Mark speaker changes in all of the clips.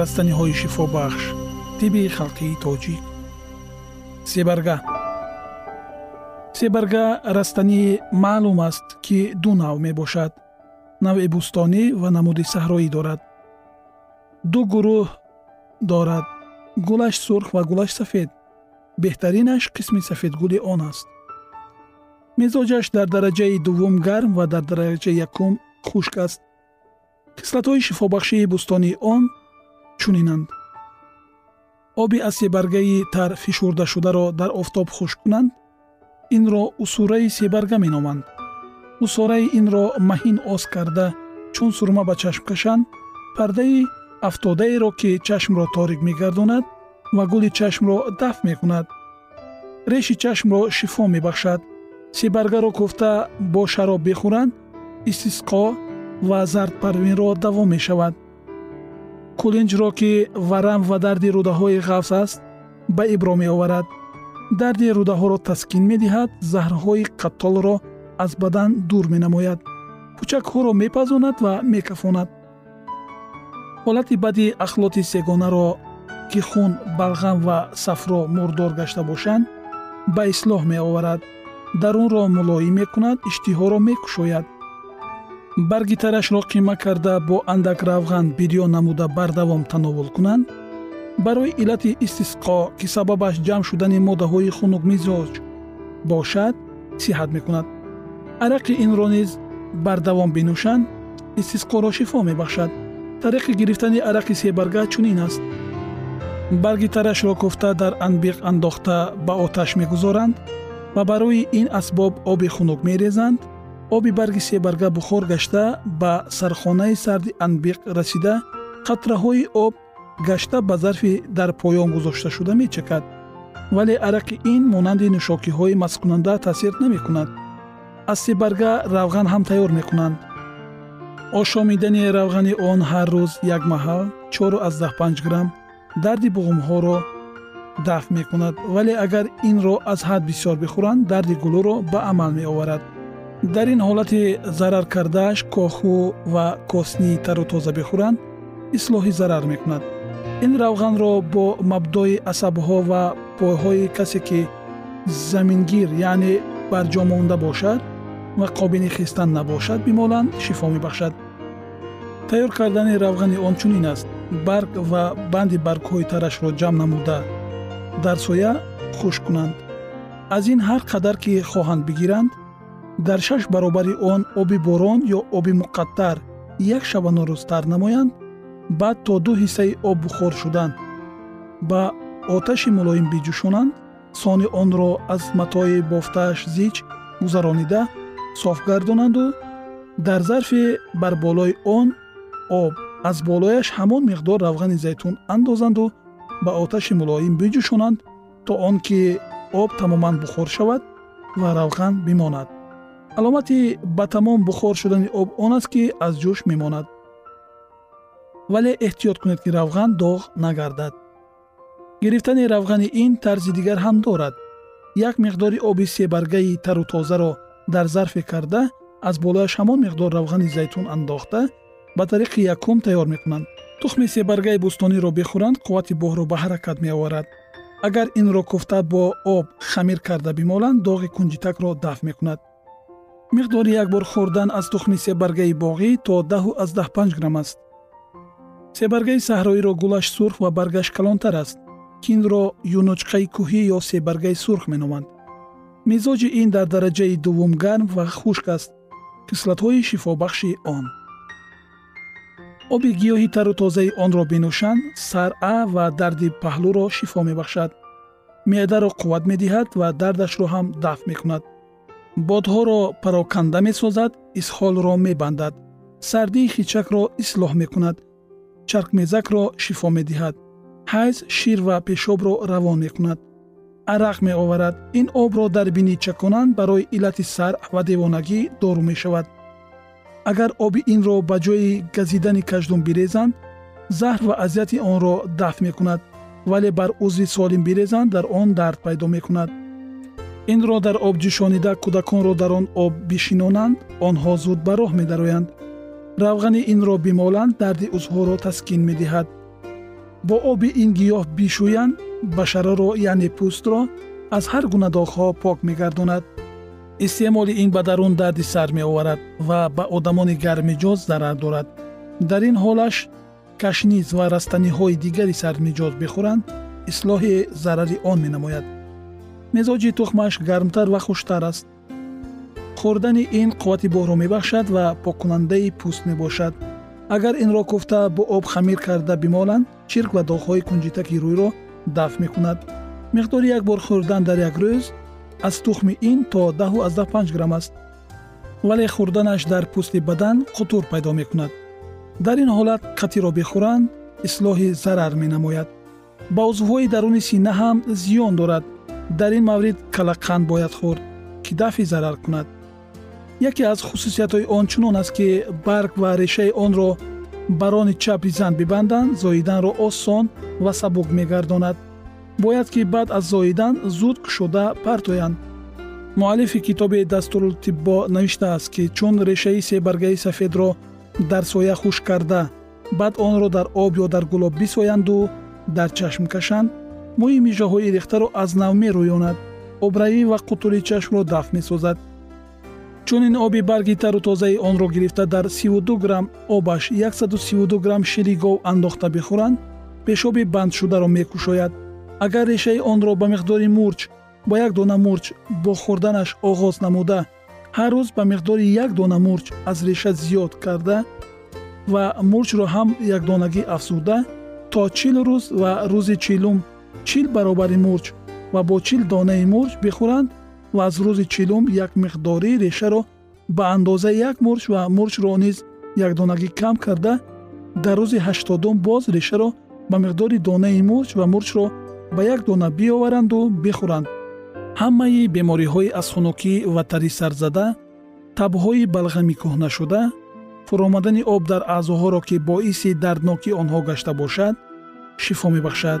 Speaker 1: растаниҳои шифобахш тиби халқии тоҷик. Себарга. Себарга растанӣ маълум аст ки ду навъ мебошад. Навъи бӯстонӣ ва намуди саҳроӣ дорад. Ду гурӯҳ дорад. Гулаш сурх ва гулаш сафед. Беҳтаринаш қисми сафедгули он аст. Мизоҷаш дар дараҷаи дуввум гарм ва дар дараҷаи якум хушк аст. Хислатҳои шифобахшии бӯстонии он чунинанд. Оби аз себаргаи тар фишурдашударо дар офтоб хушк кунанд инро усураи себарга меноманд. Усораи инро маҳин оз карда чун сурма ба чашм кашанд пардаи афтодаеро ки чашмро торик мегардонад ва гули чашмро дафт мекунад. Реши чашмро шифо мебахшад. Себаргаро кӯфта бо шароб бихӯранд истисқо ва зардпарвинро давом мешавад кулинҷро ки варам ва дарди рӯдаҳои ғафз аст ба ибро меоварад. Дарди рӯдаҳоро таскин медиҳад заҳрҳои қаттолро аз бадан дур менамояд. Пӯчакҳоро мепазонад ва мекафонад. Ҳолати бади ахлоти сегонаро ки хун балғам ва сафро мурдор гашта бошанд ба ислоҳ меоварад. Дарунро мулоим мекунад иштиҳоро мекушояд барги тарашро қима карда бо андак равған бирён намуда бардавом тановул кунанд? Барои иллати истисқо ки сабабаш ҷамъ шудани моддаҳои хунукмизоҷ бошад сиҳат мекунад? Арақи инро низ бардавом бинӯшанд? Истисқоро шифо мебахшад. Тариқи гирифтани арақи себарга чунин аст. Барги тарашро кӯфта дар анбиқ андохта ба оташ мегузоранд ва барои ин асбоб оби хунук мерезанд оби барги себарга бухор гашта ба сархонаи сарди анбиқ расида қатраҳои об гашта ба зарфи дар поён гузошташуда мечакад. Вале арақи ин монанди нӯшокиҳои масткунанда таъсир намекунад. Аз себарга равған ҳам тайёр мекунанд. Ошомидани равғани он ҳар рӯз як маҳал 415 грамм дарди буғумҳоро дафт мекунад. Вале агар инро аз ҳад бисёр бихӯранд дарди гулӯро ба амал меоварад дар ин ҳолати зарар кардааш кохӯ ва коснии тару тоза бихӯранд ислоҳи зарар мекунад. Ин равғанро бо мабдои асабҳо ва пойҳои касе ки замингир яъне барҷо монда бошад ва қобили хистан набошад бимоланд шифо мебахшад. Тайёр кардани равғани он чунин аст. Барг ва банди баргҳои тарашро ҷамъ намуда. Дар соя хушк кунанд. Аз ин ҳар қадар ки хоҳанд бигиранд дар шаш баробари он оби борон ё оби муқаттар як шабану рӯзтар намоянд баъд то ду ҳиссаи об бухор шудан. Ба оташи мулоим биҷӯшонанд сони онро аз матои бофтааш зич гузаронида соф гардонанду дар зарфе бар болои он об аз болояш ҳамон миқдор равғани зайтун андозанду ба оташи мулоим биҷӯшонанд то он ки об тамоман бухор шавад ва равған бимонад аломати ба тамом бухор шудани об он аст ки аз ҷӯш мемонад. Вале эҳтиёт кунед ки равған доғ нагардад. Гирифтани равғани ин тарзи дигар ҳам дорад. Як миқдори оби себаргаи тару тозаро дар зарфе карда аз болояш ҳамон миқдор равғани зайтун андохта ба тариқи якум тайёр мекунанд. Тухми себаргаи бӯстониро бихӯранд қуввати боҳро ба ҳаракат меоварад. Агар инро куфта бо об хамир карда бимоланд доғи кунҷитакро дафт мекунад миқдори як бор хӯрдан аз тухми себаргаи боғӣ то даҳу аз даҳпанҷ грамм аст. себаргаи саҳроиро гулаш сурх ва баргаш калонтар аст ки инро юнучқаи кӯҳӣ ё себаргаи сурх меноманд. мизоҷи ин дар дараҷаи дуввум гарм ва хушк аст. кислатҳои шифобахши он. оби гиёҳи тару тозаи онро бинӯшанд саръа ва дарди паҳлӯро шифо мебахшад. меъдаро қувват медиҳад ва дардашро ҳам дафт мекунад бодҳоро пароканда месозад исҳолро мебандад. Сардии хичакро ислоҳ мекунад. Чаркмезакро шифо медиҳад. Ҳайз шир ва пешобро равон мекунад. Арақ меоварад. Ин обро дар бинӣ чаконанд барои иллати сар ва девонагӣ дору мешавад. Агар оби инро ба ҷои газидани каждум бирезанд заҳр ва азияти онро дафт мекунад вале бар узви солим бирезанд дар он дард пайдо мекунад инро дар об ҷӯшонида кӯдаконро дар он об бишинонанд онҳо зуд ба роҳ медароянд. Равғани инро бимоланд дарди узвҳоро таскин медиҳад. Бо оби ин гиёҳ бишӯянд башараро яъне пӯстро аз ҳар гуна доғҳо пок мегардонад. Истеъмоли ин ба дарун дарди сар меоварад ва ба одамони гармиҷоз зарар дорад. Дар ин ҳолаш кашниз ва растаниҳои дигари сармиҷоз бихӯранд ислоҳи зарари он менамояд мизоҷи тухмаш гармтар ва хуштар аст. Хӯрдани ин қуввати боҳро мебахшад ва поккунандаи пӯст мебошад. Агар инро куфта бо об хамир карда бимоланд чирк ва доғҳои кунҷитаки рӯйро дафт мекунад. Миқдори як бор хӯрдан дар як рӯз аз тухми ин то даҳу аздаҳ панҷ грамм аст. Вале хӯрданаш дар пӯсти бадан қутур пайдо мекунад. Дар ин ҳолат қатиро бихӯранд ислоҳи зарар менамояд. Ба узвҳои даруни сина ҳам зиён дорад дар ин маврид калаққанд бояд хӯрд ки дафъи зарар кунад. Яке аз хусусиятҳои он чунон аст ки барг ва решаи онро барони чапи зан бибанданд зоиданро осон ва сабук мегардонад. Бояд ки баъд аз зоидан зуд кушода партоянд. Муаллифи китоби дастурултиббо навиштааст ки чун решаи себаргаи сафедро дар соя хушк карда баъд онро дар об ё дар гулоб бисоянду дар чашм кашанд мӯи мижаҳои рехтаро аз нав мерӯёнад обравӣ ва қутури чашмро дафт месозад. Чунин оби барги тару тозаи онро гирифта дар 32 грамм обаш 132 грамм шири гов андохта бихӯранд пешоби бандшударо мекушояд. Агар решаи онро ба миқдори мурч ба як дона мурч бо хӯрданаш оғоз намуда ҳар рӯз ба миқдори як дона мурч аз реша зиёд карда ва мурчро ҳам якдонагӣ афзуда то чил рӯз ва рӯзи чилум чил баробари мурч ва бо чил донаи мурч бихӯранд ва аз рӯзи чилум як миқдори решаро ба андозаи як мурч ва мурчро низ якдонагӣ кам карда дар рӯзи ҳаштодум боз решаро ба миқдори донаи мурч ва мурчро ба як дона биоваранду бихӯранд. Ҳамаи бемориҳои аз хунукӣ ва тари сарзада табҳои балғами кӯҳнашуда фуромадани об дар аъзоҳоро ки боиси дардноки онҳо гашта бошад шифо мебахшад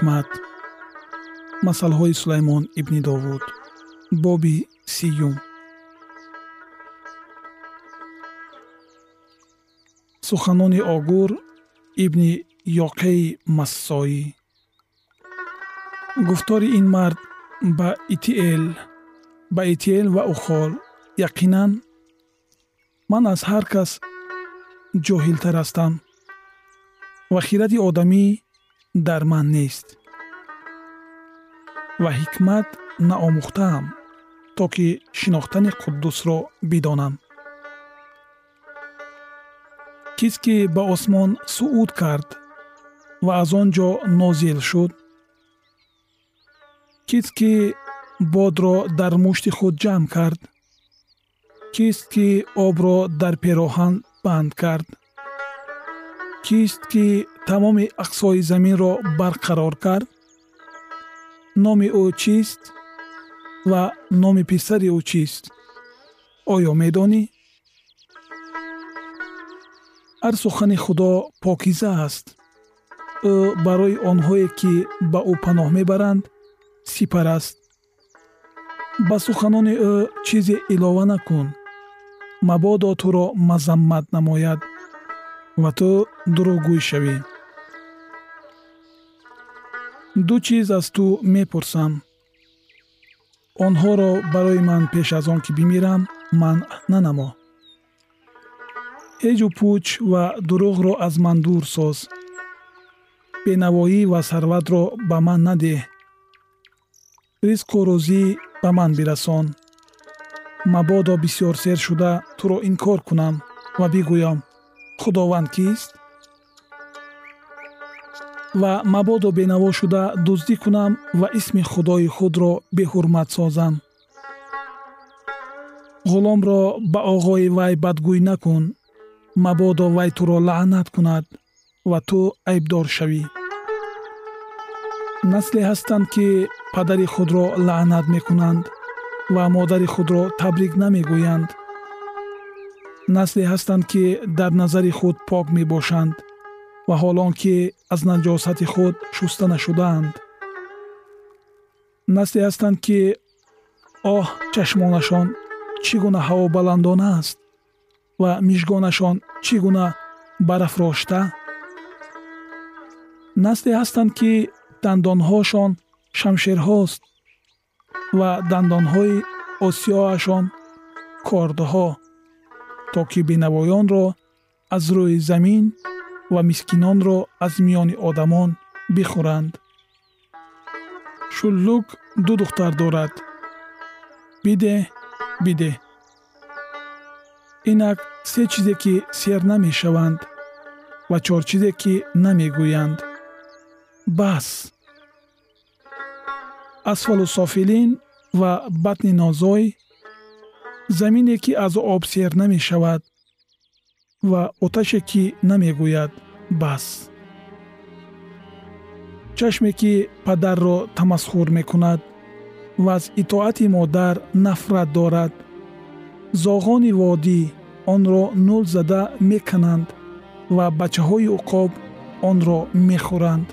Speaker 1: ҳикмат масъалҳои сулаймон ибни довуд боби сиюм. Суханони огур ибни ёқеи массоӣ. Гуфтори ин мард ба итиэл ба итиэл ва ухол яқинан ман аз ҳар кас ҷоҳилтар ҳастам ва хиради одамӣ дар ман нест. Ва ҳикмат наомӯхтаам то ки шинохтани қуддусро бидонам. Кис ки ба осмон сууд кард ва аз он ҷо нозил шуд кист ки бодро дар мушти худ ҷамъ кард кист ки обро дар пероҳан банд кард кист ки тамоми ақсои заминро барқарор кард. Номи ӯ чист ва номи писари ӯ чист. Оё медонӣ? Ҳар сухани худо покиза аст. Ӯ барои онҳое ки ба ӯ паноҳ мебаранд сипар аст. Ба суханони ӯ чизе илова накун. Мабодо туро мазаммат намояд ва ту дурӯғгӯй шавӣ. Ду чиз аз ту мепурсам. Онҳоро барои ман пеш аз он ки бимирам манъ нанамо. Ҳеҷу пӯч ва дурӯғро аз ман дур соз. Бенавоӣ ва сарватро ба ман надеҳ. Ризқу рӯзӣ ба ман бирасон. Мабодо бисёрсер шуда туро инкор кунам ва бигӯям худованд кист? Ва мабодо бенаво шуда дуздӣ кунам ва исми худои худро беҳурмат созам. Ғуломро ба оғои вай бадгӯй накун. Мабодо вай туро лаънат кунад ва ту айбдор шавӣ. Насле ҳастанд ки падари худро лаънат мекунанд ва модари худро табрик намегӯянд насле ҳастанд ки дар назари худ пок мебошанд ва ҳолон ки аз наҷосати худ шуста нашудаанд. Насле ҳастанд ки оҳ чашмонашон чӣ гуна ҳавобаландона аст ва мижгонашон чӣ гуна барафрошта? Насле ҳастанд ки дандонҳошон шамшерҳост ва дандонҳои осиёашон кордҳо то ки бенавоёнро аз рӯи замин ва мискинонро аз миёни одамон бихӯранд. Шуллук ду духтар дорад. Бидеҳ бидеҳ инак се чизе ки сер намешаванд ва чорчизе ки намегӯянд. Бас. Асфалу софилин ва батни нозой замине ки аз об сер намешавад ва оташе ки намегӯяд бас. Чашме ки падарро тамасхур мекунад ва аз итоати модар нафрат дорад. Зоғони водӣ онро нул зада мекананд ва бачаҳои уқоб онро мехӯранд.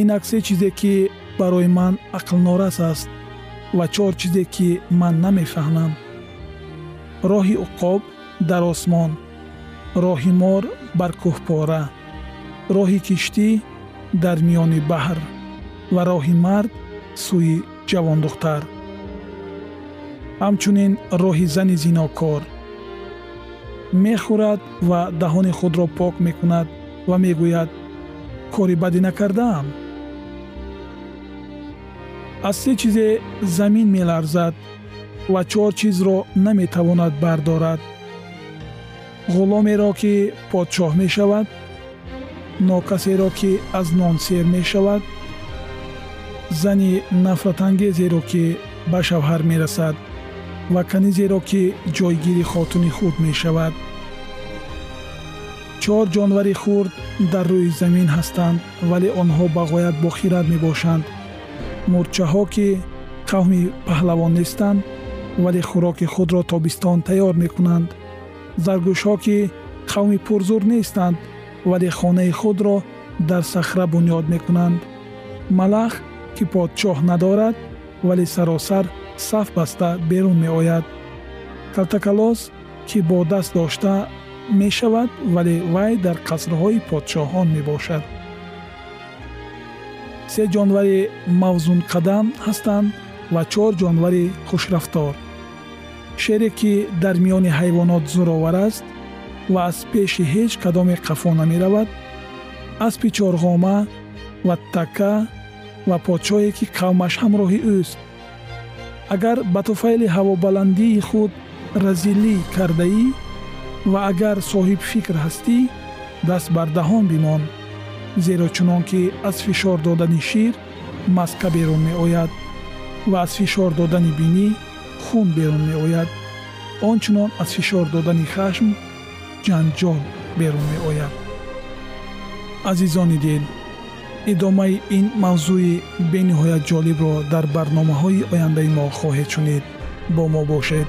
Speaker 1: Инак се чизе ки барои ман ақлнорас аст ва чор чизе ки ман намефаҳмам. Роҳи уқоб дар осмон роҳи мор бар кӯҳпора роҳи киштӣ дар миёни баҳр ва роҳи мард сӯи ҷавондухтар ҳамчунин роҳи зани зинокор мехӯрад ва даҳони худро пок мекунад ва мегӯяд кори бадӣ накардаам аз се чизе замин меларзад ва чор чизро наметавонад бардорад. Ғуломеро ки подшоҳ мешавад нокасеро ки аз нон сер мешавад зани нафратангезеро ки ба шавҳар мерасад ва канизеро ки ҷойгири хотуни худ мешавад. Чор ҷонвари хурд дар рӯи замин ҳастанд вале онҳо ба ғоят бохират мебошанд мурчаҳо ки қавми паҳлавон нестанд вале хӯроки худро тобистон тайёр мекунанд. Заргӯшҳо ки қавми пурзур нестанд вале хонаи худро дар сахра бунёд мекунанд. Малах ки подшоҳ надорад вале саросар саф баста берун меояд. Калтакалос ки бо даст дошта мешавад вале вай дар қасрҳои подшоҳон мебошад се ҷонвари мавзунқадам ҳастанд ва чор ҷонвари хушрафтор. шере ки дар миёни ҳайвонот зӯровар аст ва аз пеши ҳеҷ кадоме қафо намеравад аспи чорғома ва така ва подшоҳе ки қавмаш ҳамроҳи ӯст. агар ба туфайли ҳавобаландии худ разилӣ кардаӣ ва агар соҳибфикр ҳастӣ даст бар даҳон бимон зеро чунон ки аз фишор додани шир маска берун меояд ва аз фишор додани бинӣ хун берун меояд. Ончунон аз фишор додани хашм ҷанҷол берун меояд. Азизони дил идомаи ин мавзӯи бениҳоят ҷолибро дар барномаҳои ояндаи мо хоҳед шунид. Бо мо бошед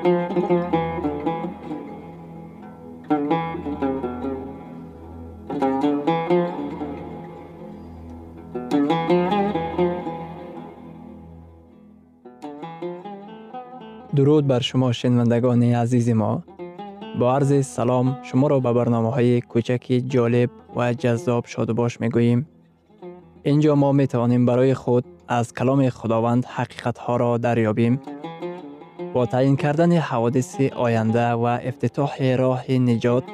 Speaker 2: дуруд бар шумо шунавандагони азизи мо бо арзи салом шуморо ба барномаҳои кӯчаки ҷолиб ва ҷаззоб шодубош мегӯем ин ҷо мо метавонем барои худ аз каломи худованд ҳақиқатҳоро дарёбем бо таъин кардани ҳаводиси оянда ва ифтитоҳи роҳи niҷот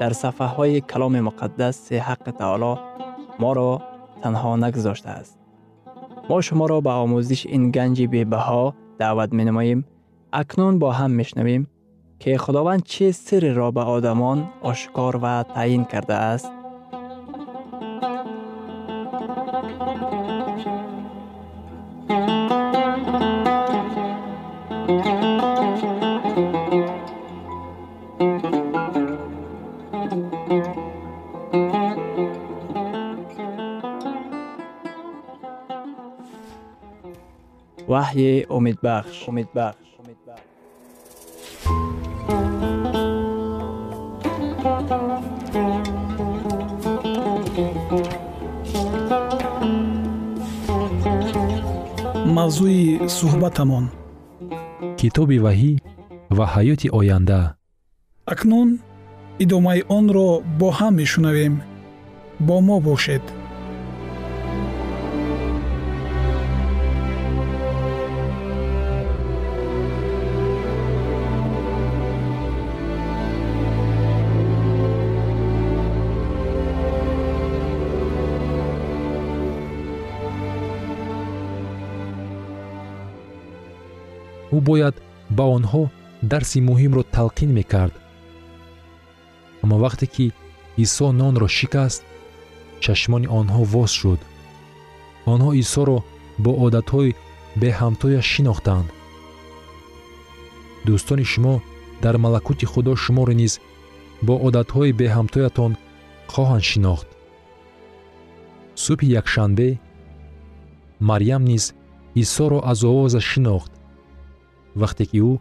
Speaker 2: дар сафҳаҳои каломи муқаддаси ҳаққи таоло моро танҳо нагузоштааст мо шуморо ба омӯзиши ин ганҷи бебаҳо даъват менамоем акнун бо ҳам мешнавем ки худованд чӣ сирреро ба одамон ошкор ва таъин кардааст وحی امیدبخش امیدبخش
Speaker 1: мавзӯи суҳбатамон
Speaker 3: китоби ваҳӣ ва ҳаёти оянда
Speaker 1: акнун идомаи онро бо ҳам мешунавем бо мо бошед
Speaker 3: Ӯ бояд ба онҳо дарси муҳимро талқин мекард. Аммо вақте ки исо нонро шикаст чашмони онҳо воз шуд. Онҳо исоро бо одатҳои беҳамтояш шинохтанд дӯстони шумо дар малакути худо шуморо низ бо одатҳои беҳамтоятон хоҳанд шинохт. Субҳи якшанбе марьям низ исоро аз овозаш шинохт вақте ки ӯ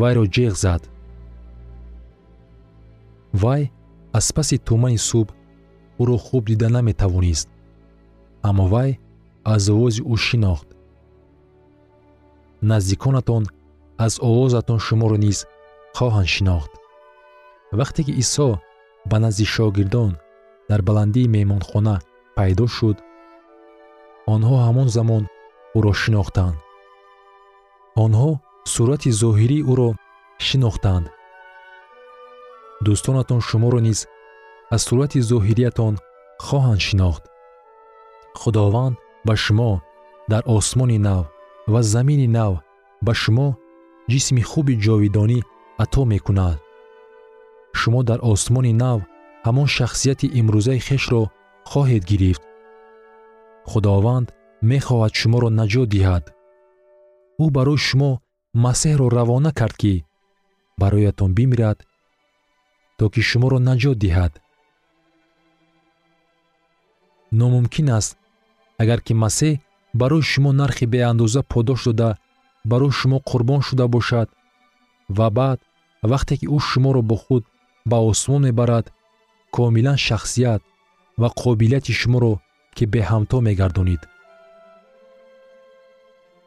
Speaker 3: вайро ҷеғ зад. Вай аз паси тӯмаи субҳ ӯро хуб дида наметавонист аммо вай аз овози ӯ шинохт. Наздиконатон аз овозатон шуморо низ хоҳанд шинохт. Вақте ки исо ба назди шогирдон дар баландии меҳмонхона пайдо шуд онҳо ҳамон замон ӯро шинохтанд онҳо сурати зоҳирии ӯро шинохтанд дӯстонатон шуморо низ аз сурати зоҳириятон хоҳанд шинохт. Худованд ба шумо дар осмони нав ва замини нав ба шумо ҷисми хуби ҷовидонӣ ато мекунад. Шумо дар осмони нав ҳамон шахсияти имрӯзаи хешро хоҳед гирифт. Худованд мехоҳад шуморо наҷот диҳад. Ӯ барои шумо масеҳро равона кард ки бароятон бимирад то ки шуморо наҷот диҳад. Номумкин аст агар ки масеҳ барои шумо нархи беандоза подош дода барои шумо қурбон шуда бошад ва баъд вақте ки ӯ шуморо бо худ ба осмон мебарад комилан шахсият ва қобилияти шуморо ки беҳамто мегардонид.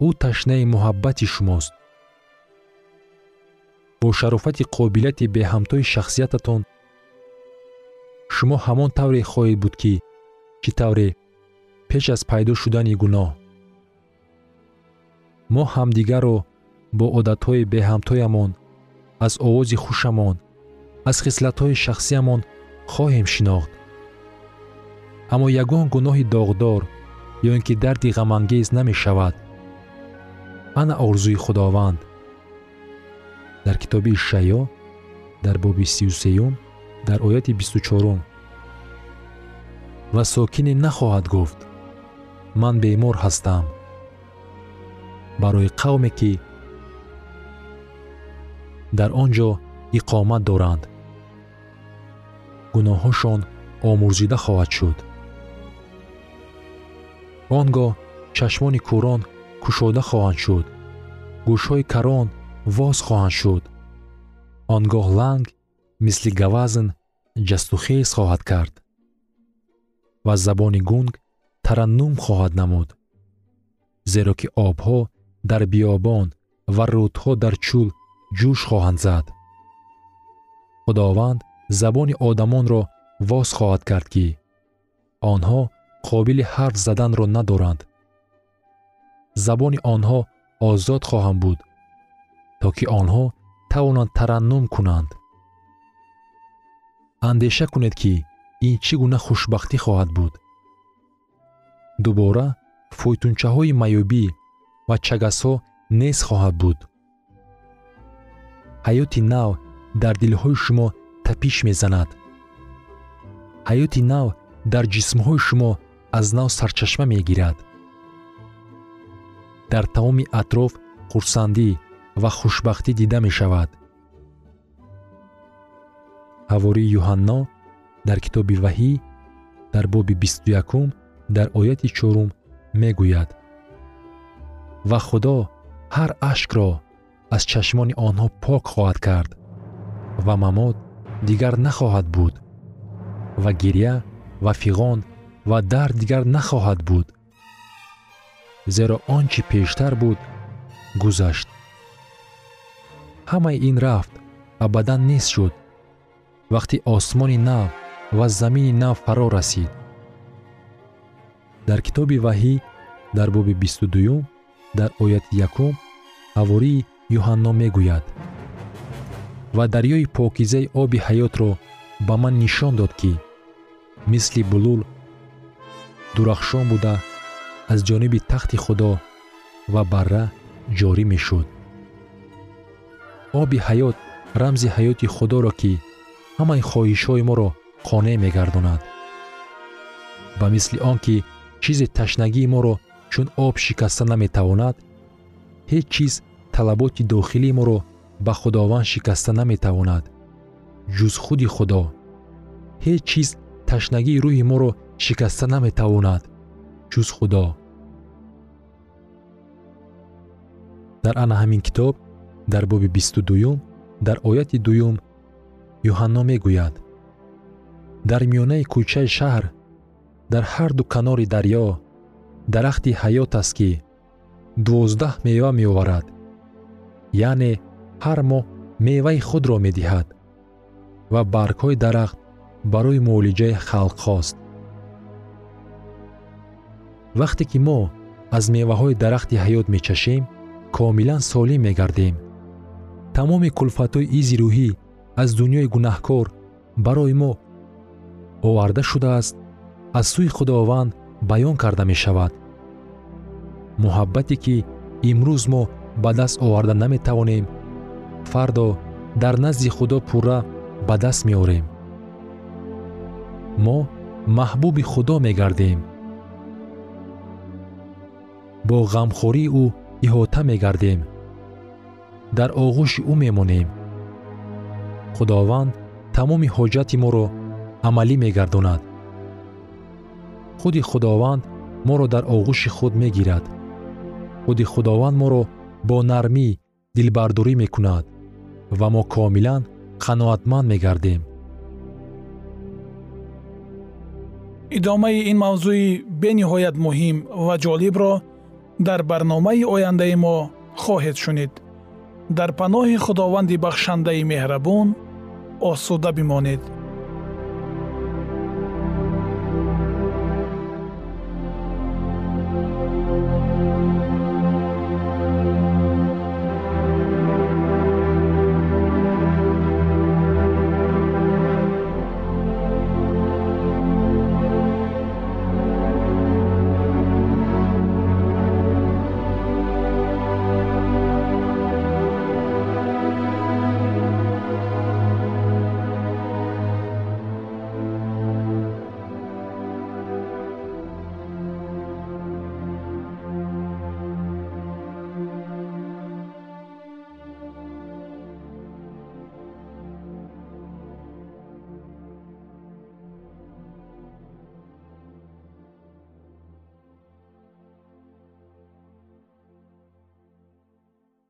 Speaker 3: Ӯ ташнаи муҳаббати шумост бо шарофати қобилияти беҳамтои шахсиятатон шумо ҳамон тавре хоҳед буд ки чӣ тавре пеш аз пайдо шудани гуноҳ. мо ҳамдигарро бо одатҳои беҳамтоямон аз овози хушамон аз хислатҳои шахсиямон хоҳем шинохт. Аммо ягон гуноҳи доғдор ё ин ки дарди ғамангез намешавад ана орзуи худованд дар китоби ишаъё дар боби сиюсеюм дар ояти бисту чорум ва сокине нахоҳад гуфт ман бемор ҳастам барои қавме ки дар он ҷо иқомат доранд гуноҳҳошон омӯрзида хоҳад шуд. Он гоҳ чашмони кӯрон кушода хоҳанд шуд. Гӯшҳои карон воз хоҳанд шуд. Он гоҳ ланг мисли гавазн ҷастухез хоҳад кард. Ва забони гунг тараннум хоҳад намуд. Зеро ки обҳо дар биёбон ва рудҳо дар чӯл ҷӯш хоҳанд зад. Худованд забони одамонро воз хоҳад кард ки онҳо қобили ҳарф заданро надоранд. Забони онҳо озод хоҳанд буд то ки онҳо тавонанд тараннум кунанд. Андеша кунед ки ин чӣ гуна хушбахтӣ хоҳад буд. Дубора фойтунчаҳои маёбӣ ва чагасҳо нест хоҳад буд. Ҳаёти нав дар дилҳои шумо тапиш мезанад. Ҳаёти нав дар ҷисмҳои шумо аз нав сарчашма мегирад. Дар тамоми атроф хурсандӣ ва хушбахтӣ дида мешавад. Ҳавории юҳанно дар китоби ваҳӣ дар боби бисту якум дар ояти чорум мегӯяд. Ва худо ҳар ашкро аз чашмони онҳо пок хоҳад кард ва мамот дигар нахоҳад буд ва гирья ва фиғон ва дард дигар нахоҳад буд. Зеро он чи пештар буд гузашт ҳамаи ин рафт абадан нест шуд. Вақти осмони нав ва замини нав фаро расид. Дар китоби ваҳӣ дар боби бисту дуюм дар ояти якум ҳавории юҳанно мегӯяд ва дарёи покизаи оби ҳаётро ба ман нишон дод ки мисли булул дурахшон буда аз ҷониби тахти худо ва барра ҷорӣ мешуд оби ҳаёт рамзи ҳаёти худоро ки ҳамаи хоҳишҳои моро қонеъ мегардонад. Ба мисли он ки чизе ташнагии моро чун об шикаста наметавонад ҳеҷ чиз талаботи дохилии моро ба худованд шикаста наметавонад. Ҷуз худи худо ҳеҷ чиз ташнагии рӯҳи моро шикаста наметавонад. Ҷуз худо. Дар ана ҳамин китоб дар боби бисту дуюм дар ояти дуюм юҳанно мегӯяд. Дар миёнаи кӯчаи шаҳр дар ҳарду канори дарьё дарахти ҳаёт аст ки дувоздаҳ мева меоварад. Яъне ҳар моҳ меваи худро медиҳад ва баргҳои дарахт барои муолиҷаи халқҳост вақте ки мо аз меваҳои дарахти ҳаёт мечашем комилан солим мегардем тамоми кулфатҳои изи рӯҳӣ аз дуньёи гунаҳкор барои мо оварда шудааст аз сӯи худованд баён карда мешавад. Муҳаббате ки имрӯз мо ба даст оварда наметавонем фардо дар назди худо пурра ба даст меорем. Мо маҳбуби худо мегардем. Бо ғамхории ӯ иҳота мегардем дар оғӯши ӯ мемонем. Худованд тамоми ҳоҷати моро амалӣ мегардонад. Худи худованд моро дар оғӯши худ мегирад. Худи худованд моро бо нармӣ дилбардорӣ мекунад ва мо комилан қаноатманд мегардем.
Speaker 1: Идомаи ин мавзӯи бениҳоят муҳим ва ҷолибро дар барномаи ояндаи мо хоҳед шунид дар паноҳи худованди бахшандаи меҳрабон осуда бимонед